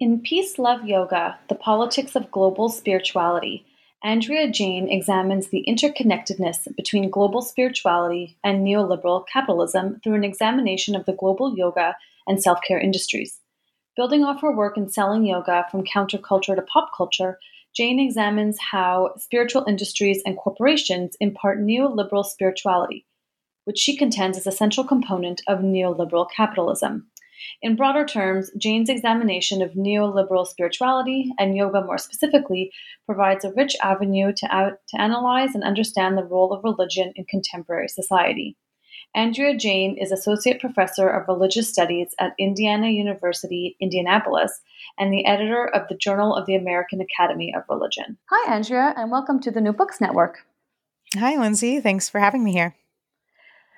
In Peace, Love, Yoga The Politics of Global Spirituality, Andrea Jain examines the interconnectedness between global spirituality and neoliberal capitalism through an examination of the global yoga and self care industries. Building off her work in selling yoga from counterculture to pop culture, Jain examines how spiritual industries and corporations impart neoliberal spirituality, which she contends is a central component of neoliberal capitalism. In broader terms, Jain's examination of neoliberal spirituality, and yoga more specifically, provides a rich avenue to, out, to analyze and understand the role of religion in contemporary society. Andrea Jain is Associate Professor of Religious Studies at Indiana University, Indianapolis, and the editor of the Journal of the American Academy of Religion. Hi, Andrea, and welcome to the New Books Network. Hi, Lindsay. Thanks for having me here.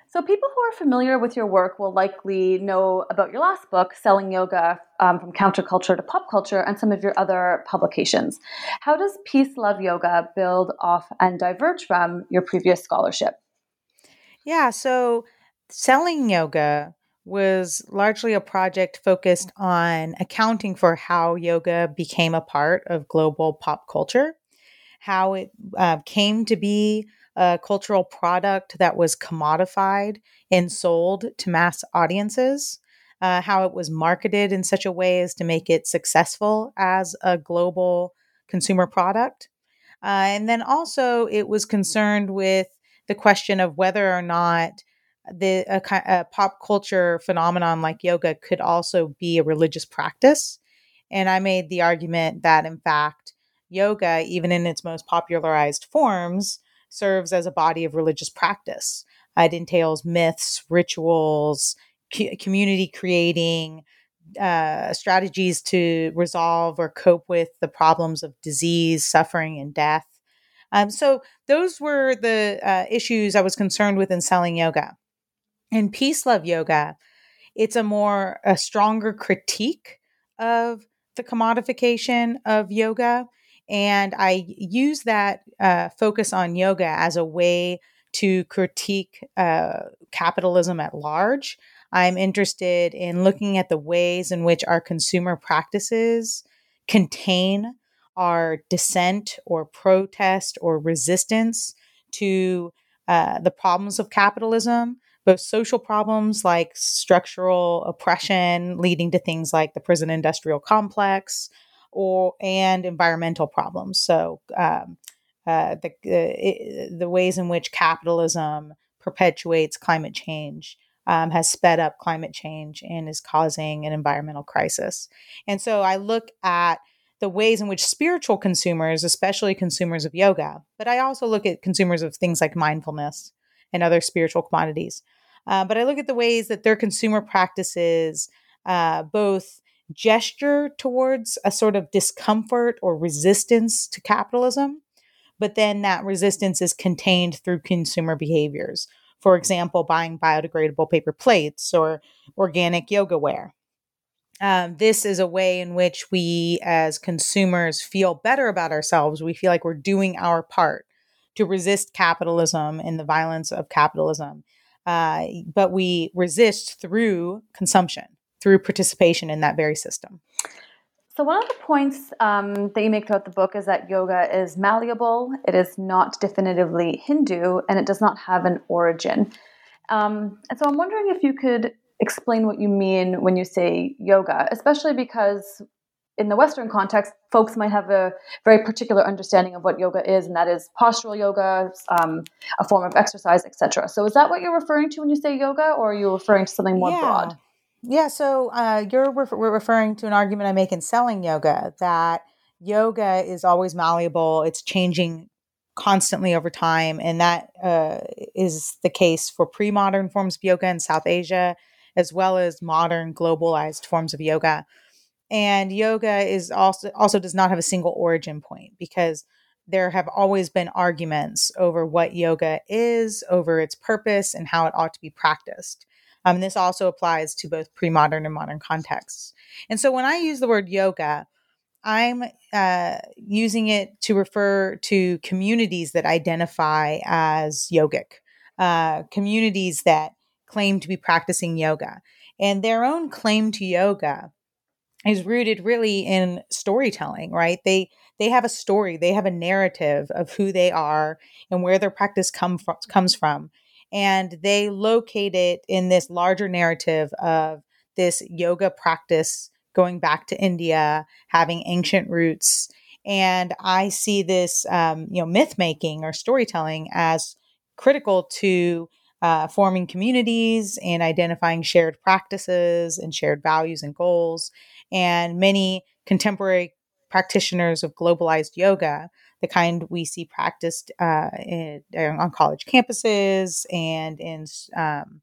So, people who are familiar with your work will likely know about your last book, Selling Yoga um, from Counterculture to Pop Culture, and some of your other publications. How does Peace, Love Yoga build off and diverge from your previous scholarship? Yeah, so Selling Yoga was largely a project focused on accounting for how yoga became a part of global pop culture, how it uh, came to be a cultural product that was commodified and sold to mass audiences, uh, how it was marketed in such a way as to make it successful as a global consumer product. Uh, and then also, it was concerned with the question of whether or not the a, a pop culture phenomenon like yoga could also be a religious practice. And I made the argument that, in fact, yoga, even in its most popularized forms, serves as a body of religious practice. It entails myths, rituals, community creating, uh, strategies to resolve or cope with the problems of disease, suffering, and death. Um, so, those were the uh, issues I was concerned with in selling yoga. In Peace Love Yoga, it's a more, a stronger critique of the commodification of yoga and I use that uh, focus on yoga as a way to critique uh, capitalism at large. I'm interested in looking at the ways in which our consumer practices contain our dissent or protest or resistance to uh, the problems of capitalism, both social problems like structural oppression leading to things like the prison industrial complex, or and environmental problems. So um, uh, the uh, the ways in which capitalism perpetuates climate change um, has sped up climate change and is causing an environmental crisis. And so I look at the ways in which spiritual consumers, especially consumers of yoga, but I also look at consumers of things like mindfulness and other spiritual commodities. Uh, but I look at the ways that their consumer practices uh, both gesture towards a sort of discomfort or resistance to capitalism, but then that resistance is contained through consumer behaviors. For example, buying biodegradable paper plates or organic yoga wear. Um, this is a way in which we as consumers feel better about ourselves. We feel like we're doing our part to resist capitalism and the violence of capitalism. Uh, but we resist through consumption through participation in that very system. So, one of the points um, that you make throughout the book is that yoga is malleable, it is not definitively Hindu, and it does not have an origin. Um, and so, I'm wondering if you could explain what you mean when you say yoga, especially because in the Western context, folks might have a very particular understanding of what yoga is, and that is postural yoga, um, a form of exercise, etc. So, is that what you're referring to when you say yoga, or are you referring to something more yeah. broad? Yeah, so uh, you're re- referring to an argument I make in selling yoga that yoga is always malleable, it's changing constantly over time, and that uh, is the case for pre modern forms of yoga in South Asia as well as modern globalized forms of yoga. And yoga is also also does not have a single origin point because there have always been arguments over what yoga is, over its purpose, and how it ought to be practiced. Um, this also applies to both pre modern and modern contexts. And so when I use the word yoga, I'm uh, using it to refer to communities that identify as yogic, uh, communities that claim to be practicing yoga. And their own claim to yoga is rooted really in storytelling, right? They they have a story, they have a narrative of who they are and where their practice come from, comes from, and they locate it in this larger narrative of this yoga practice going back to India, having ancient roots. And I see this, um, you know, myth making or storytelling as critical to uh, forming communities and identifying shared practices and shared values and goals. And many contemporary practitioners of globalized yoga, the kind we see practiced uh, in, on college campuses and in, um,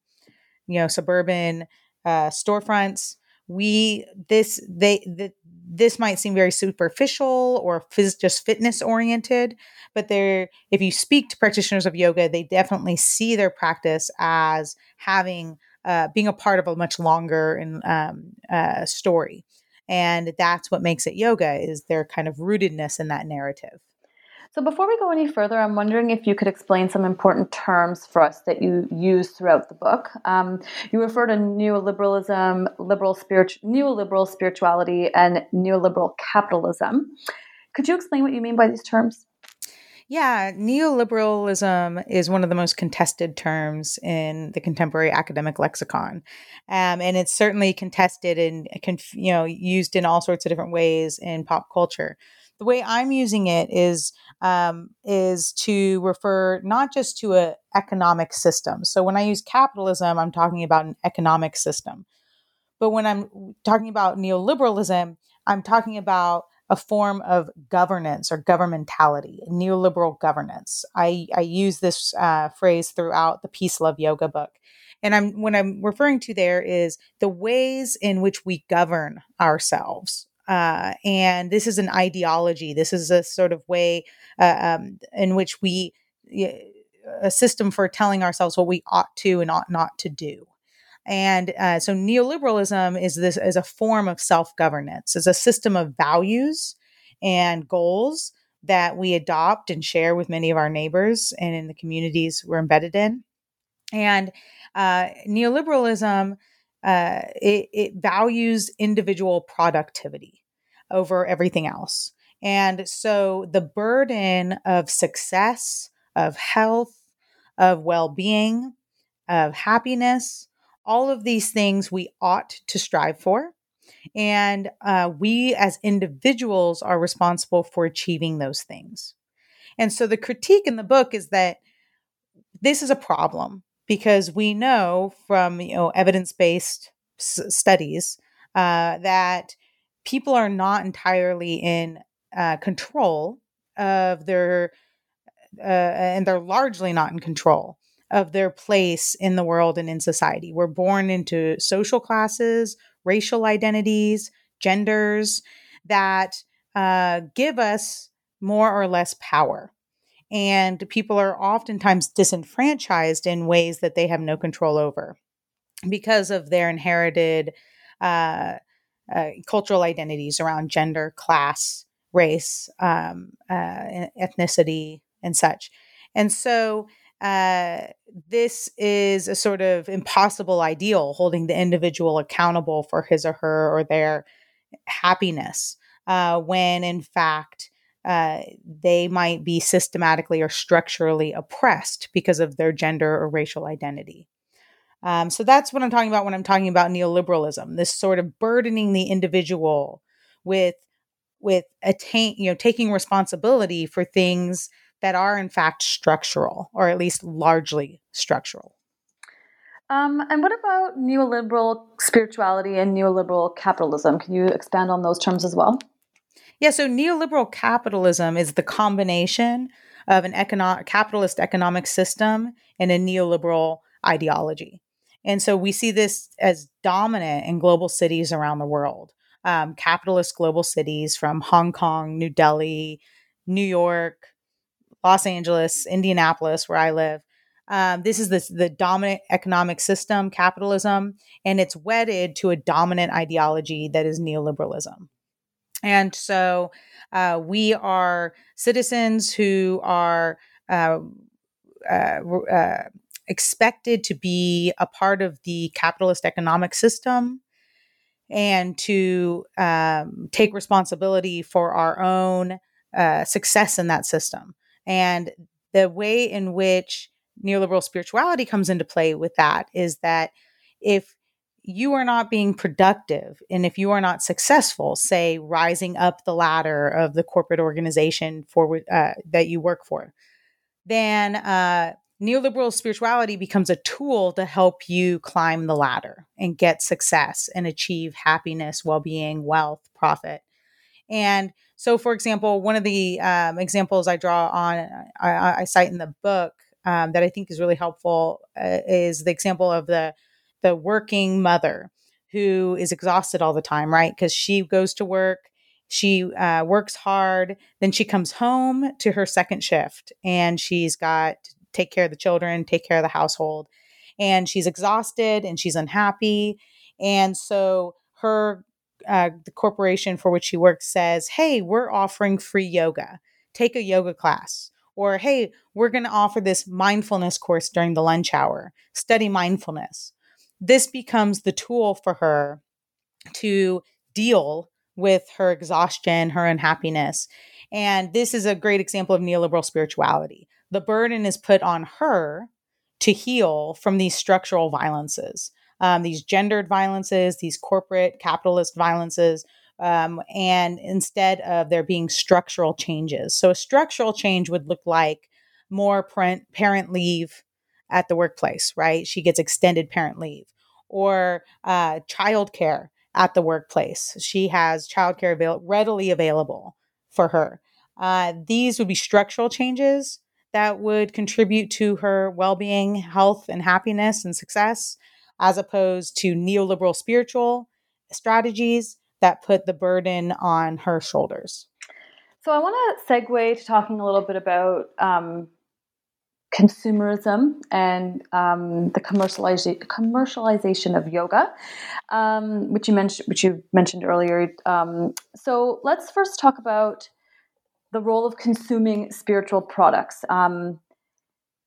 you know, suburban uh, storefronts, we this they the, this might seem very superficial or phys- just fitness oriented but there if you speak to practitioners of yoga they definitely see their practice as having uh, being a part of a much longer and um, uh, story. And that's what makes it yoga is their kind of rootedness in that narrative so, before we go any further, I'm wondering if you could explain some important terms for us that you use throughout the book. Um, you refer to neoliberalism, liberal spirit, neoliberal spirituality, and neoliberal capitalism. Could you explain what you mean by these terms? Yeah, neoliberalism is one of the most contested terms in the contemporary academic lexicon, um, and it's certainly contested and you know used in all sorts of different ways in pop culture the way I'm using it is um, is to refer not just to an economic system. So when I use capitalism, I'm talking about an economic system. But when I'm talking about neoliberalism, I'm talking about a form of governance or governmentality, neoliberal governance. I, I use this uh, phrase throughout the Peace Love Yoga book. And I'm what I'm referring to there is the ways in which we govern ourselves uh, and this is an ideology. This is a sort of way uh, um, in which we, a system for telling ourselves what we ought to and ought not to do. And uh, so neoliberalism is this is a form of self-governance, as a system of values and goals that we adopt and share with many of our neighbors and in the communities we're embedded in. And uh, neoliberalism uh, it, it values individual productivity over everything else. And so the burden of success, of health, of well being, of happiness, all of these things we ought to strive for. And uh, we as individuals are responsible for achieving those things. And so the critique in the book is that this is a problem because we know from you know evidence-based s- studies uh, that people are not entirely in uh, control of their uh, and they're largely not in control of their place in the world and in society. We're born into social classes, racial identities, genders that uh, give us more or less power and people are oftentimes disenfranchised in ways that they have no control over because of their inherited uh, uh, cultural identities around gender, class, race, um, uh, ethnicity, and such. And so uh, this is a sort of impossible ideal, holding the individual accountable for his or her or their happiness, uh, when in fact, uh, they might be systematically or structurally oppressed because of their gender or racial identity. Um, so that's what I'm talking about when I'm talking about neoliberalism. This sort of burdening the individual with with attain, you know, taking responsibility for things that are in fact structural, or at least largely structural. Um, and what about neoliberal spirituality and neoliberal capitalism? Can you expand on those terms as well? Yeah, so neoliberal capitalism is the combination of an economic capitalist economic system and a neoliberal ideology. And so we see this as dominant in global cities around the world, um, capitalist global cities from Hong Kong, New Delhi, New York, Los Angeles, Indianapolis, where I live. Um, this is the, the dominant economic system, capitalism, and it's wedded to a dominant ideology that is neoliberalism. And so uh, we are citizens who are uh, uh, uh, expected to be a part of the capitalist economic system and to um, take responsibility for our own uh, success in that system. And the way in which neoliberal spirituality comes into play with that is that if you are not being productive and if you are not successful say rising up the ladder of the corporate organization for uh, that you work for then uh, neoliberal spirituality becomes a tool to help you climb the ladder and get success and achieve happiness well-being wealth profit. And so for example one of the um, examples i draw on I, I, cite in the book um, that I think is really helpful uh, is the example of the the working mother who is exhausted all the time, right? Because she goes to work, she uh, works hard, then she comes home to her second shift, and she's got to take care of the children, take care of the household, and she's exhausted and she's unhappy, and so her uh, the corporation for which she works says, "Hey, we're offering free yoga. Take a yoga class." Or, hey, we're going to offer this mindfulness course during the lunch hour, study mindfulness. This becomes the tool for her to deal with her exhaustion, her unhappiness. And this is a great example of neoliberal spirituality. The burden is put on her to heal from these structural violences, um, these gendered violences, these corporate capitalist violences, um, and instead of there being structural changes. So a structural change would look like more parent, parent leave at the workplace, right? She gets extended parent leave or uh, childcare at the workplace. She has childcare avail- readily available for her. Uh, these would be structural changes that would contribute to her well being, health, and happiness and success, as opposed to neoliberal spiritual strategies that put the burden on her shoulders. So I want to segue to talking a little bit about um, consumerism and um, the commercialization commercialization of yoga, um, which you mentioned, which you mentioned earlier. Um, so let's first talk about the role of consuming spiritual products. Um,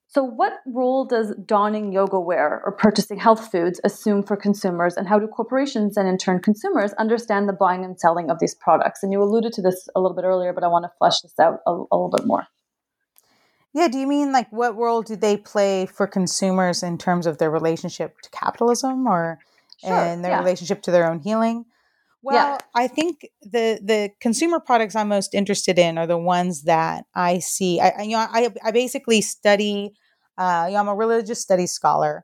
so, what role does donning yoga wear or purchasing health foods assume for consumers, and how do corporations and in turn consumers understand the buying and selling of these products? And you alluded to this a little bit earlier, but I want to flesh this out a, a little bit more. Yeah, do you mean like what role do they play for consumers in terms of their relationship to capitalism or sure, and their yeah. relationship to their own healing? Well, yeah. I think the the consumer products I'm most interested in are the ones that I see. I, you know I I basically study. Uh, you know, I'm a religious studies scholar.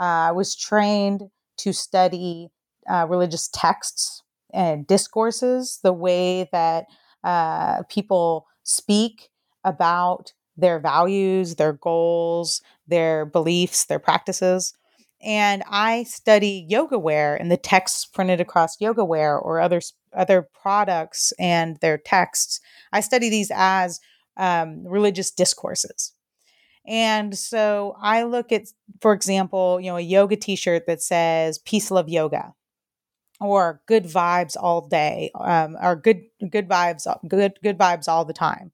Uh, I was trained to study uh, religious texts and discourses, the way that uh, people speak about their values, their goals, their beliefs, their practices. And I study yoga wear and the texts printed across yoga wear or other other products and their texts. I study these as um, religious discourses. And so I look at, for example, you know, a yoga T-shirt that says "Peace, Love, Yoga," or "Good Vibes All Day," um, or "Good Good Vibes, Good Good Vibes All the Time,"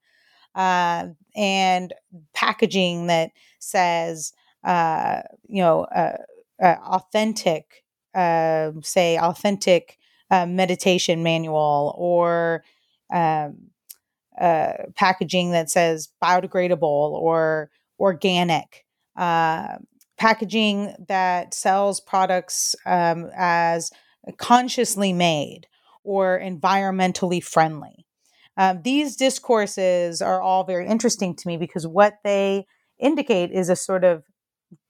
uh, and packaging that says, uh, you know, uh, uh authentic, um, say, authentic uh, meditation manual, or um, uh, packaging that says biodegradable or organic. packaging that sells products um, as consciously made or environmentally friendly. Um, these discourses are all very interesting to me because what they indicate is a sort of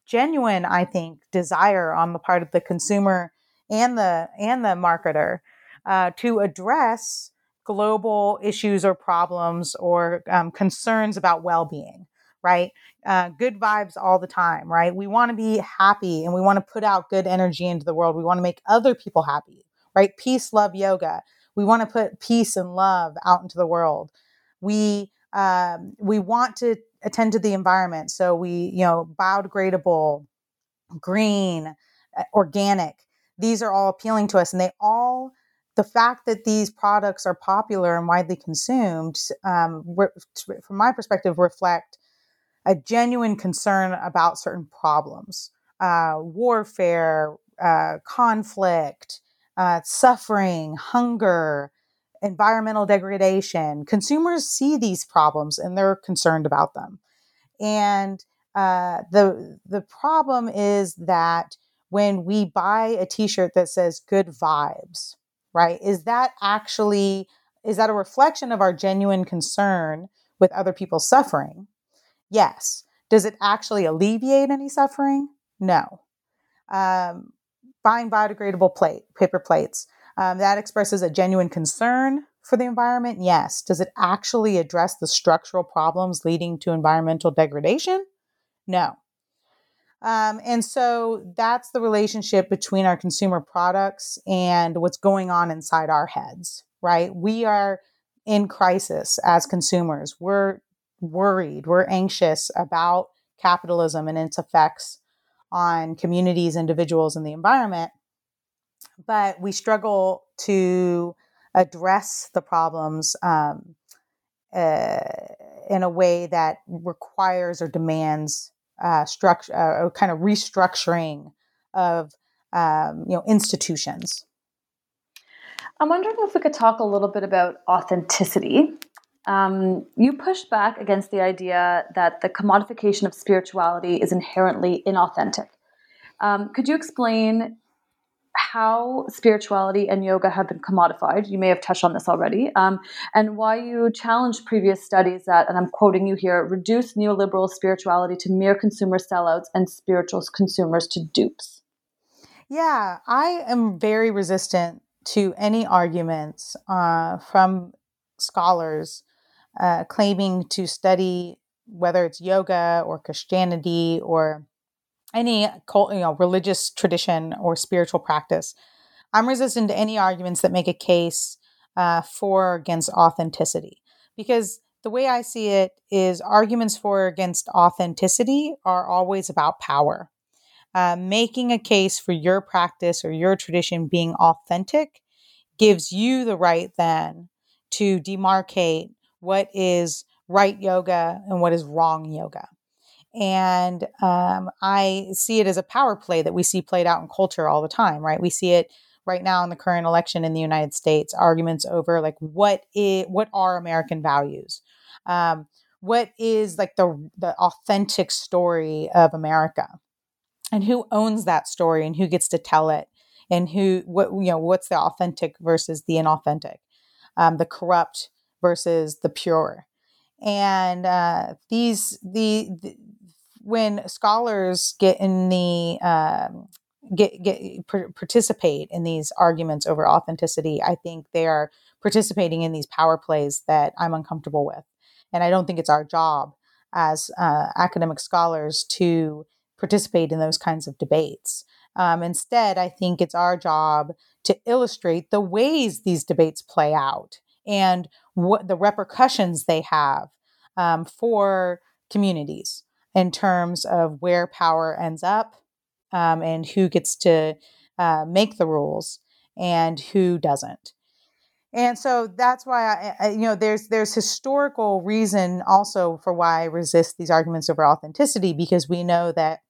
genuine, I think, desire on the part of the consumer and the and the marketer uh, to address global issues or problems or um, concerns about well-being right? Uh, good vibes all the time, right? We want to be happy and we want to put out good energy into the world. We want to make other people happy, right? Peace, love, yoga. We want to put peace and love out into the world. We um, we want to attend to the environment, so we you know biodegradable, green, uh, organic. These are all appealing to us, and they all the fact that these products are popular and widely consumed, um, re- from my perspective, reflect a genuine concern about certain problems, uh, warfare, uh, conflict, uh, suffering, hunger, environmental degradation. Consumers see these problems and they're concerned about them. And uh, the the problem is that when we buy a T-shirt that says "Good Vibes," right? Is that actually is that a reflection of our genuine concern with other people's suffering? Yes. Does it actually alleviate any suffering? No. Um, buying biodegradable plate paper plates um, that expresses a genuine concern for the environment. Yes. Does it actually address the structural problems leading to environmental degradation? No. Um, and so that's the relationship between our consumer products and what's going on inside our heads, right? We are in crisis as consumers. We're worried, we're anxious about capitalism and its effects on communities, individuals, and the environment. But we struggle to address the problems um, uh, in a way that requires or demands uh, structure, uh, kind of restructuring of um, you know institutions. I'm wondering if we could talk a little bit about authenticity. Um, you push back against the idea that the commodification of spirituality is inherently inauthentic. Um, could you explain how spirituality and yoga have been commodified. You may have touched on this already, um, and why you challenged previous studies that, and I'm quoting you here, reduce neoliberal spirituality to mere consumer sellouts and spiritual consumers to dupes. Yeah, I am very resistant to any arguments uh, from scholars uh, claiming to study whether it's yoga or Christianity or any cult, you know, religious tradition or spiritual practice. I'm resistant to any arguments that make a case uh, for or against authenticity because the way I see it is arguments for or against authenticity are always about power. Uh, making a case for your practice or your tradition being authentic gives you the right then to demarcate what is right yoga and what is wrong yoga. And um, I see it as a power play that we see played out in culture all the time, right? We see it right now in the current election in the United States, arguments over like what is what are American values, um, what is like the the authentic story of America, and who owns that story and who gets to tell it, and who what you know what's the authentic versus the inauthentic, um, the corrupt versus the pure, and uh, these the, the when scholars get in the um, get get participate in these arguments over authenticity, I think they are participating in these power plays that I'm uncomfortable with, and I don't think it's our job as uh, academic scholars to participate in those kinds of debates. Um, instead, I think it's our job to illustrate the ways these debates play out and what the repercussions they have um, for communities in terms of where power ends up um, and who gets to uh, make the rules and who doesn't. And so that's why I, I, you know, there's there's historical reason also for why I resist these arguments over authenticity because we know that,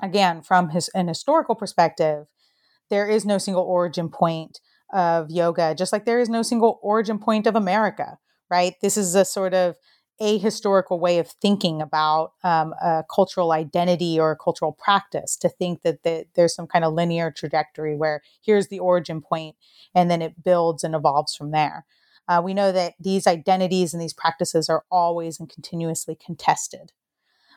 again, from his, an historical perspective, there is no single origin point of yoga, just like there is no single origin point of America, right? This is a sort of ahistorical way of thinking about um, a cultural identity or a cultural practice to think that the, there's some kind of linear trajectory where here's the origin point and then it builds and evolves from there. Uh, we know that these identities and these practices are always and continuously contested.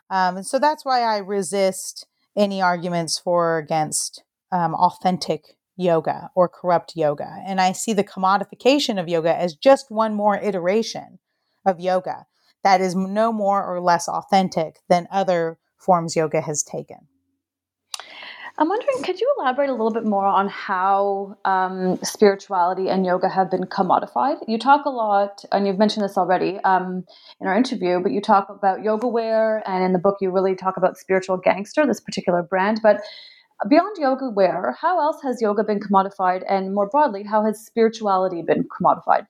Um, and so that's why I resist any arguments for or against um, authentic yoga or corrupt yoga. And I see the commodification of yoga as just one more iteration of yoga that is no more or less authentic than other forms yoga has taken. I'm wondering, could you elaborate a little bit more on how um, spirituality and yoga have been commodified? You talk a lot, and you've mentioned this already um, in our interview, but you talk about yoga wear, and in the book, you really talk about spiritual gangster, this particular brand. But beyond yoga wear, how else has yoga been commodified? And more broadly, how has spirituality been commodified?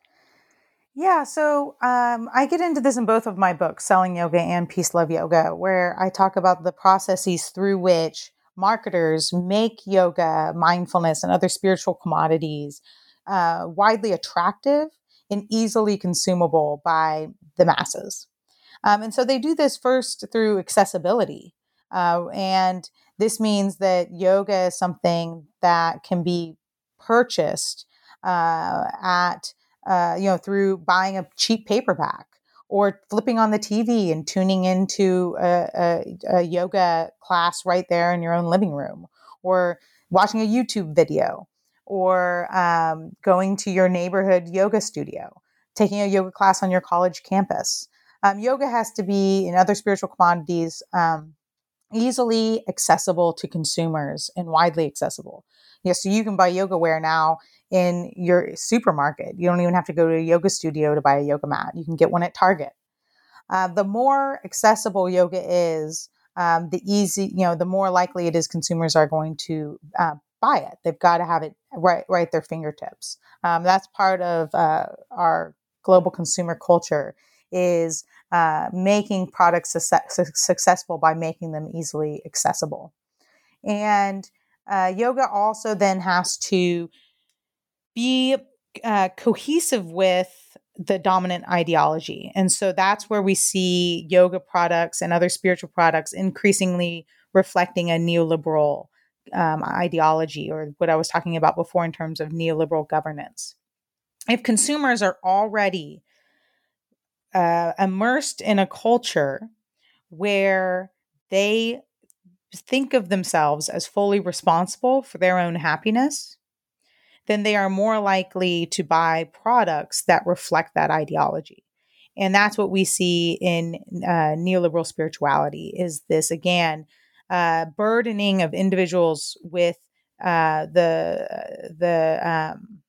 Yeah, so um, I get into this in both of my books, Selling Yoga and Peace Love Yoga, where I talk about the processes through which marketers make yoga, mindfulness, and other spiritual commodities uh, widely attractive and easily consumable by the masses. Um, and so they do this first through accessibility. Uh, and this means that yoga is something that can be purchased uh, at, uh, you know, through buying a cheap paperback or flipping on the TV and tuning into a, a, a, yoga class right there in your own living room, or watching a YouTube video, or um, going to your neighborhood yoga studio, taking a yoga class on your college campus. Um, yoga has to be, in other spiritual commodities, um, easily accessible to consumers and widely accessible. Yeah, so you can buy yoga wear now in your supermarket. You don't even have to go to a yoga studio to buy a yoga mat. You can get one at Target. Uh, the more accessible yoga is, um, the easy, you know, the more likely it is consumers are going to uh, buy it. They've got to have it right, right at their fingertips. Um, that's part of uh, our global consumer culture is uh, making products su- successful by making them easily accessible. And uh, yoga also then has to be uh, cohesive with the dominant ideology. And so that's where we see yoga products and other spiritual products increasingly reflecting a neoliberal um, ideology, or what I was talking about before in terms of neoliberal governance. If consumers are already uh, immersed in a culture where they think of themselves as fully responsible for their own happiness, then they are more likely to buy products that reflect that ideology. And that's what we see in uh, neoliberal spirituality is this, again, uh, burdening of individuals with uh, the, the um,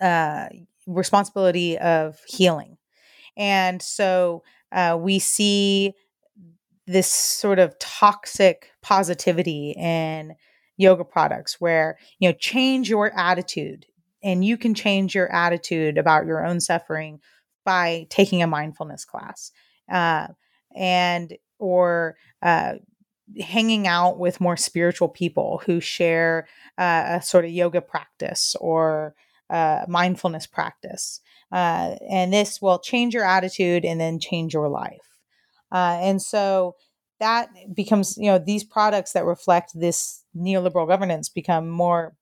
uh, responsibility of healing. And so uh, we see this sort of toxic positivity in yoga products where you know change your attitude and you can change your attitude about your own suffering by taking a mindfulness class uh, and or uh, hanging out with more spiritual people who share uh, a sort of yoga practice or uh, mindfulness practice uh, and this will change your attitude and then change your life uh, and so that becomes you know these products that reflect this neoliberal governance become more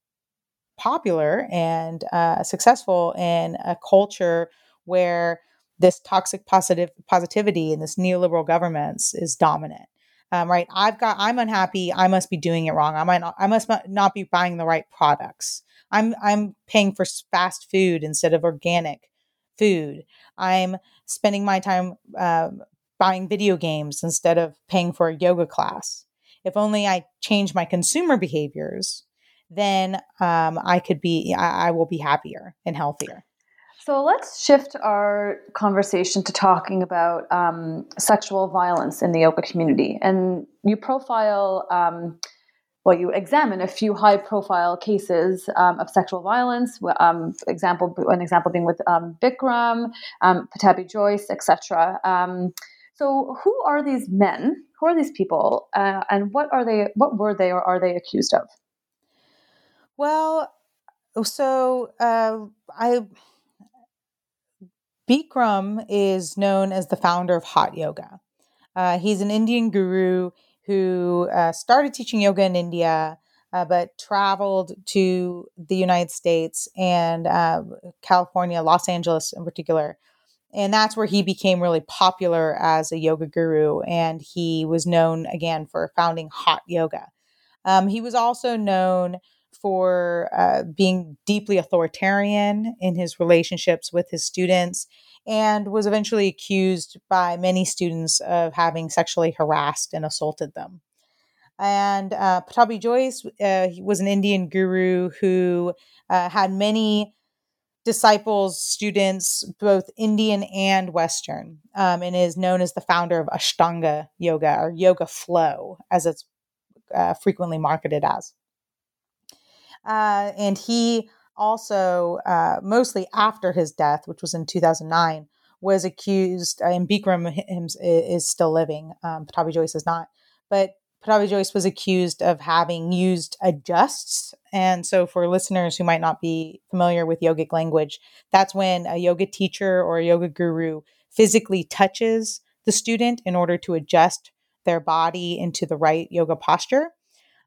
popular and uh, successful in a culture where this toxic positive positivity and this neoliberal governance is dominant. Um, right? I've got. I'm unhappy. I must be doing it wrong. I might not. I must not be buying the right products. I'm. I'm paying for fast food instead of organic food. I'm spending my time um, buying video games instead of paying for a yoga class. If only I change my consumer behaviors, then um, I could be, I, I will be happier and healthier. So let's shift our conversation to talking about um, sexual violence in the yoga community. And you profile, um, well, you examine a few high-profile cases um, of sexual violence. Um, example, an example being with um, Bikram, um, Pattabhi Jois, etc. So, who are these men? Who are these people? Uh, and what are they? What were they, or are they accused of? Well, so uh, I Bikram is known as the founder of Hot Yoga. Uh, he's an Indian guru who uh, started teaching yoga in India, uh, but traveled to the United States and uh, California, Los Angeles in particular, and that's where he became really popular as a yoga guru. And he was known again for founding hot yoga. Um, he was also known for uh, being deeply authoritarian in his relationships with his students and was eventually accused by many students of having sexually harassed and assaulted them. And uh, Pattabhi Jois uh, was an Indian guru who uh, had many disciples, students, both Indian and Western, um, and is known as the founder of Ashtanga Yoga or Yoga Flow, as it's uh, frequently marketed as. Uh, and he also, uh, mostly after his death, which was in 2009, was accused, uh, and Bikram is still living. Um, Pattabhi Jois is not, but Pattabhi Jois was accused of having used adjusts. And so, for listeners who might not be familiar with yogic language, that's when a yoga teacher or a yoga guru physically touches the student in order to adjust their body into the right yoga posture.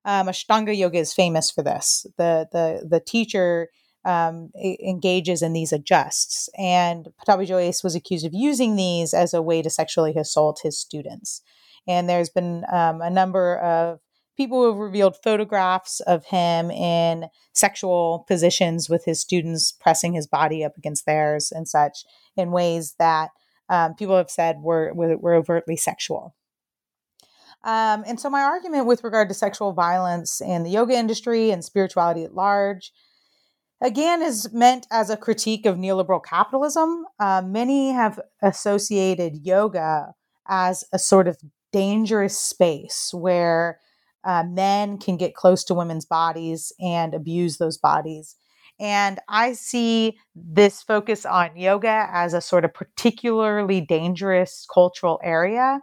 Um, Ashtanga yoga is famous for this. The the the teacher um, engages in these adjusts, and Pattabhi Jois was accused of using these as a way to sexually assault his students. And there's been um, a number of people who have revealed photographs of him in sexual positions with his students pressing his body up against theirs and such in ways that um, people have said were, were, were overtly sexual. Um, and so, my argument with regard to sexual violence in the yoga industry and spirituality at large, again, is meant as a critique of neoliberal capitalism. Uh, many have associated yoga as a sort of dangerous space where uh, men can get close to women's bodies and abuse those bodies. And I see this focus on yoga as a sort of particularly dangerous cultural area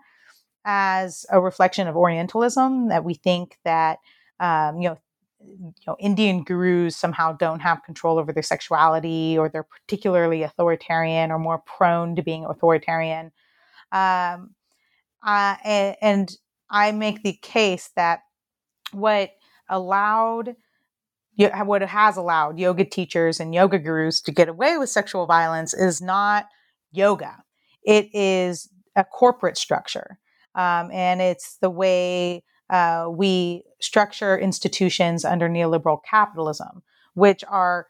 as a reflection of Orientalism, that we think that, um, you know, you know, Indian gurus somehow don't have control over their sexuality or they're particularly authoritarian or more prone to being authoritarian. Um, uh, and, and I make the case that what allowed what has allowed yoga teachers and yoga gurus to get away with sexual violence is not yoga. It is a corporate structure. Um, and it's the way uh, we structure institutions under neoliberal capitalism, which are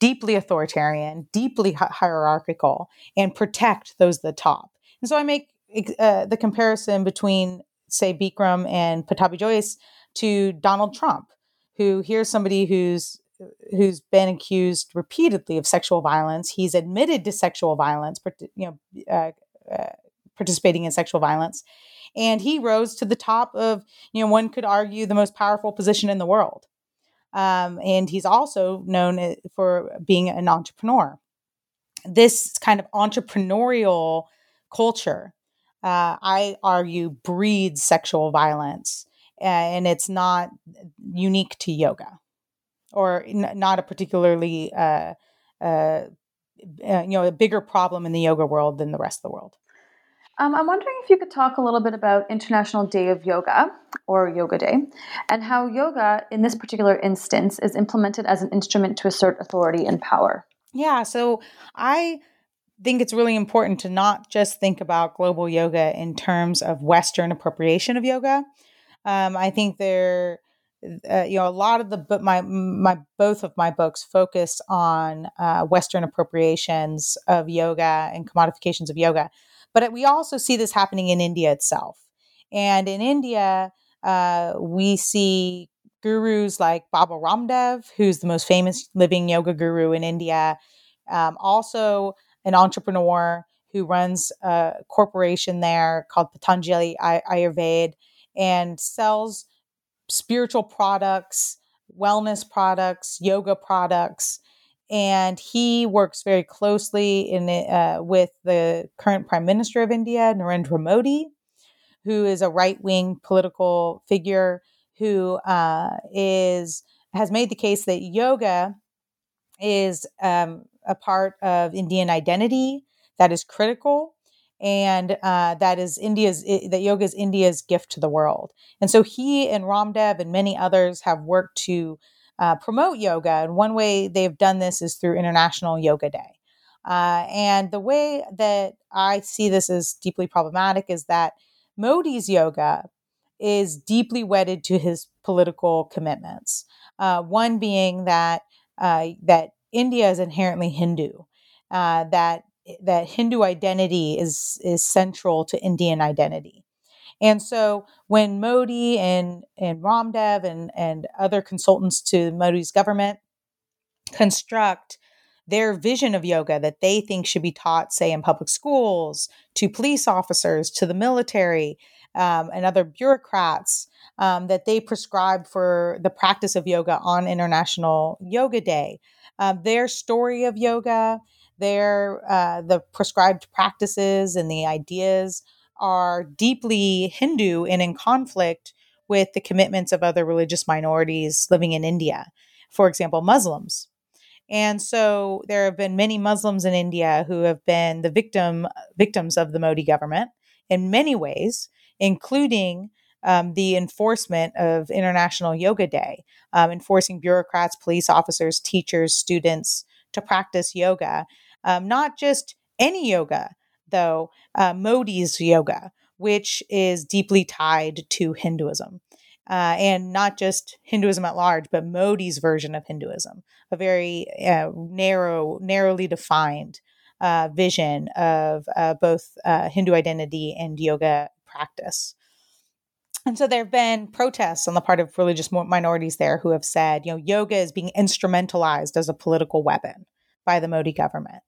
deeply authoritarian, deeply hierarchical, and protect those at the top. And so I make uh, the comparison between, say, Bikram and Pattabhi Jois to Donald Trump, who here's somebody who's who's been accused repeatedly of sexual violence. He's admitted to sexual violence, you know, uh, uh, participating in sexual violence, and he rose to the top of, you know, one could argue the most powerful position in the world. Um, and he's also known for being an entrepreneur. This kind of entrepreneurial culture uh, I argue, breeds sexual violence. And it's not unique to yoga or n- not a particularly, uh, uh, uh, you know, a bigger problem in the yoga world than the rest of the world. Um, I'm wondering if you could talk a little bit about International Day of Yoga or Yoga Day and how yoga, in this particular instance, is implemented as an instrument to assert authority and power. Yeah, so I think it's really important to not just think about global yoga in terms of Western appropriation of yoga. Um, I think there, uh, you know, a lot of the but my my both of my books focus on uh, Western appropriations of yoga and commodifications of yoga, but we also see this happening in India itself. And in India, uh, we see gurus like Baba Ramdev, who's the most famous living yoga guru in India. Um, also, an entrepreneur who runs a corporation there called Patanjali Ayurveda and sells spiritual products, wellness products, yoga products. And he works very closely in uh, with the current Prime Minister of India, Narendra Modi, who is a right wing political figure who uh, is has made the case that yoga is um, a part of Indian identity that is critical and uh, that is India's that yoga is India's gift to the world. And so he and Ramdev and many others have worked to uh, promote yoga. And one way they've done this is through International Yoga Day. Uh, and the way that I see this as deeply problematic is that Modi's yoga is deeply wedded to his political commitments. Uh, one being that uh, that India is inherently Hindu, uh, that that Hindu identity is is central to Indian identity. And so when Modi and, and Ramdev and, and other consultants to Modi's government construct their vision of yoga that they think should be taught, say, in public schools, to police officers, to the military, um, and other bureaucrats, um, that they prescribe for the practice of yoga on International Yoga Day. Uh, their story of yoga, their uh, the prescribed practices and the ideas are deeply Hindu and in conflict with the commitments of other religious minorities living in India, for example, Muslims. And so there have been many Muslims in India who have been the victim victims of the Modi government in many ways, including um, the enforcement of International Yoga Day, um, enforcing bureaucrats, police officers, teachers, students to practice yoga, um, not just any yoga, though, uh, Modi's yoga, which is deeply tied to Hinduism. Uh, and not just Hinduism at large, but Modi's version of Hinduism, a very uh, narrow, narrowly defined uh, vision of uh, both uh, Hindu identity and yoga practice. And so there have been protests on the part of religious minorities there who have said, you know, yoga is being instrumentalized as a political weapon by the Modi government.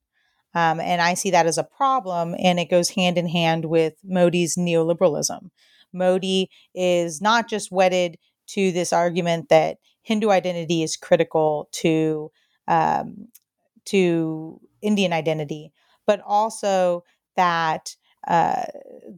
Um, and I see that as a problem, and it goes hand in hand with Modi's neoliberalism. Modi is not just wedded to this argument that Hindu identity is critical to um, to Indian identity, but also that uh,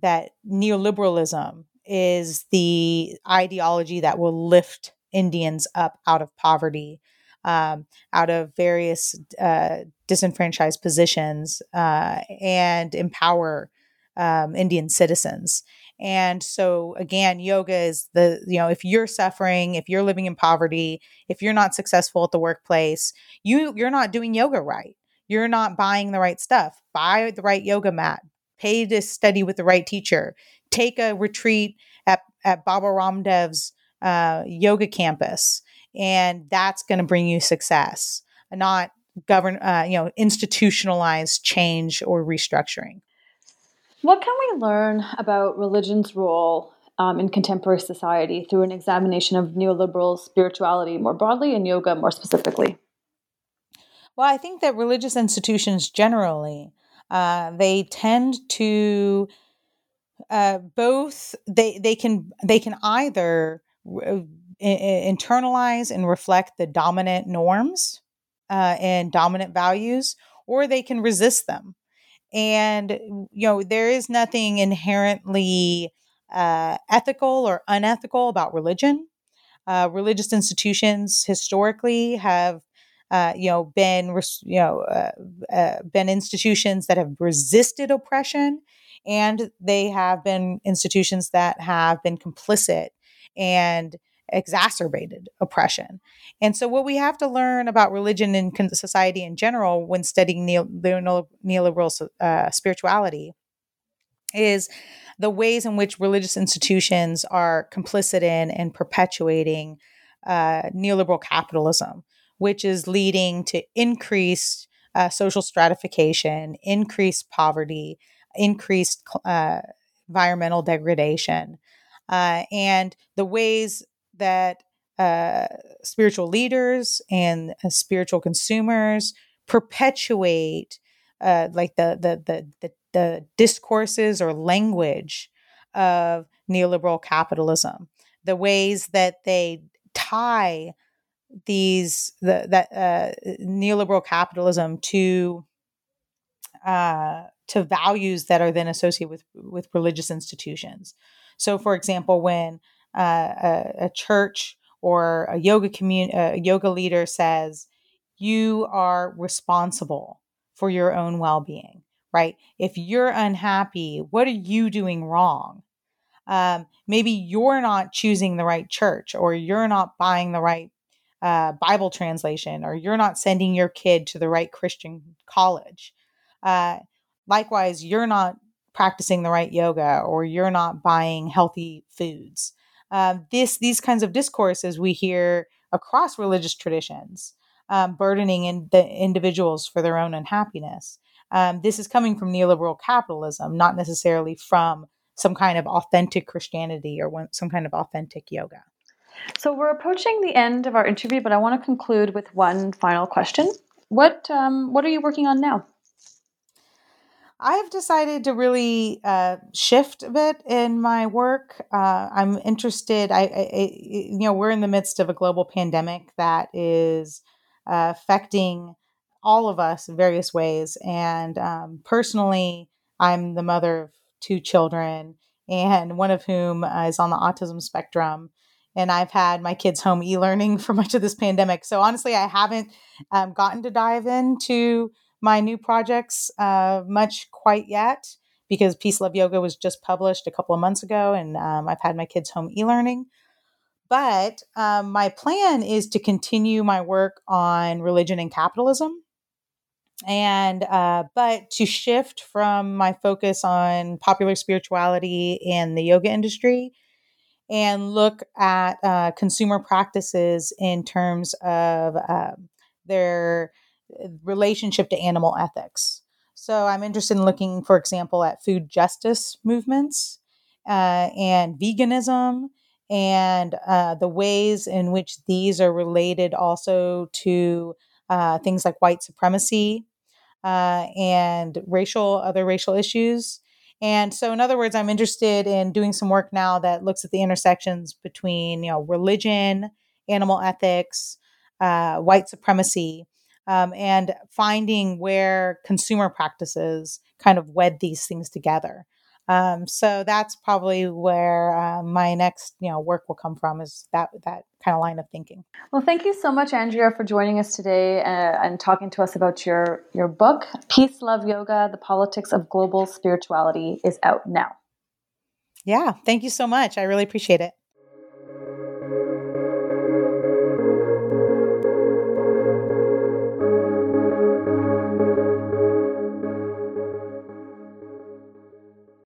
that neoliberalism is the ideology that will lift Indians up out of poverty um, out of various uh, disenfranchised positions uh, and empower um, Indian citizens. And so, again, yoga is the, you know, if you're suffering, if you're living in poverty, if you're not successful at the workplace, you, you're not doing yoga right. You're not buying the right stuff. Buy the right yoga mat. Pay to study with the right teacher. Take a retreat at, at Baba Ramdev's uh, yoga campus and that's going to bring you success, not govern, uh, you know, institutionalized change or restructuring. What can we learn about religion's role um, in contemporary society through an examination of neoliberal spirituality more broadly and yoga more specifically? Well, I think that religious institutions generally uh, they tend to uh, both they they can they can either internalize and reflect the dominant norms uh, and dominant values, or they can resist them. And, you know, there is nothing inherently uh, ethical or unethical about religion. Uh, religious institutions historically have, uh, you know, been, you know, uh, uh, been institutions that have resisted oppression, and they have been institutions that have been complicit and exacerbated oppression. And so, what we have to learn about religion and society in general when studying neo- neoliberal uh, spirituality is the ways in which religious institutions are complicit in and perpetuating uh, neoliberal capitalism, which is leading to increased uh, social stratification, increased poverty, increased uh, environmental degradation. Uh, and the ways that uh, spiritual leaders and uh, spiritual consumers perpetuate uh, like the, the, the the the discourses or language of neoliberal capitalism, the ways that they tie these the, that uh, neoliberal capitalism to uh, to values that are then associated with with religious institutions. So, for example, when a, a, church or a yoga community, a yoga leader says, you are responsible for your own well-being, right? If you're unhappy, what are you doing wrong? Um, maybe you're not choosing the right church, or you're not buying the right uh, Bible translation, or you're not sending your kid to the right Christian college. Uh, likewise, you're not practicing the right yoga, or you're not buying healthy foods. Um, this these kinds of discourses we hear across religious traditions, um, burdening in the individuals for their own unhappiness. Um, this is coming from neoliberal capitalism, not necessarily from some kind of authentic Christianity or one, some kind of authentic yoga. So we're approaching the end of our interview, but I want to conclude with one final question. What um, what are you working on now? I have decided to really uh, shift a bit in my work. Uh, I'm interested. I, I, you know, we're in the midst of a global pandemic that is uh, affecting all of us in various ways. And um, personally, I'm the mother of two children, and one of whom is on the autism spectrum. And I've had my kids home e learning for much of this pandemic. So honestly, I haven't um, gotten to dive into my new projects uh, much quite yet because Peace Love Yoga was just published a couple of months ago, and um, I've had my kids home e learning. But um, my plan is to continue my work on religion and capitalism and uh, but to shift from my focus on popular spirituality and the yoga industry and look at uh, consumer practices in terms of uh, their relationship to animal ethics so i'm interested in looking for example at food justice movements uh, and veganism and uh, the ways in which these are related also to things like white supremacy uh, and racial other racial issues. And so, in other words, I'm interested in doing some work now that looks at the intersections between, you know, religion, animal ethics, uh, white supremacy, um, and finding where consumer practices kind of wed these things together. Um, so that's probably where uh, my next, you know, work will come from is that that kind of line of thinking. Well, thank you so much, Andrea, for joining us today uh, and talking to us about your your book, Peace, Love, Yoga: The Politics of Global Spirituality, is out now. Yeah, thank you so much. I really appreciate it.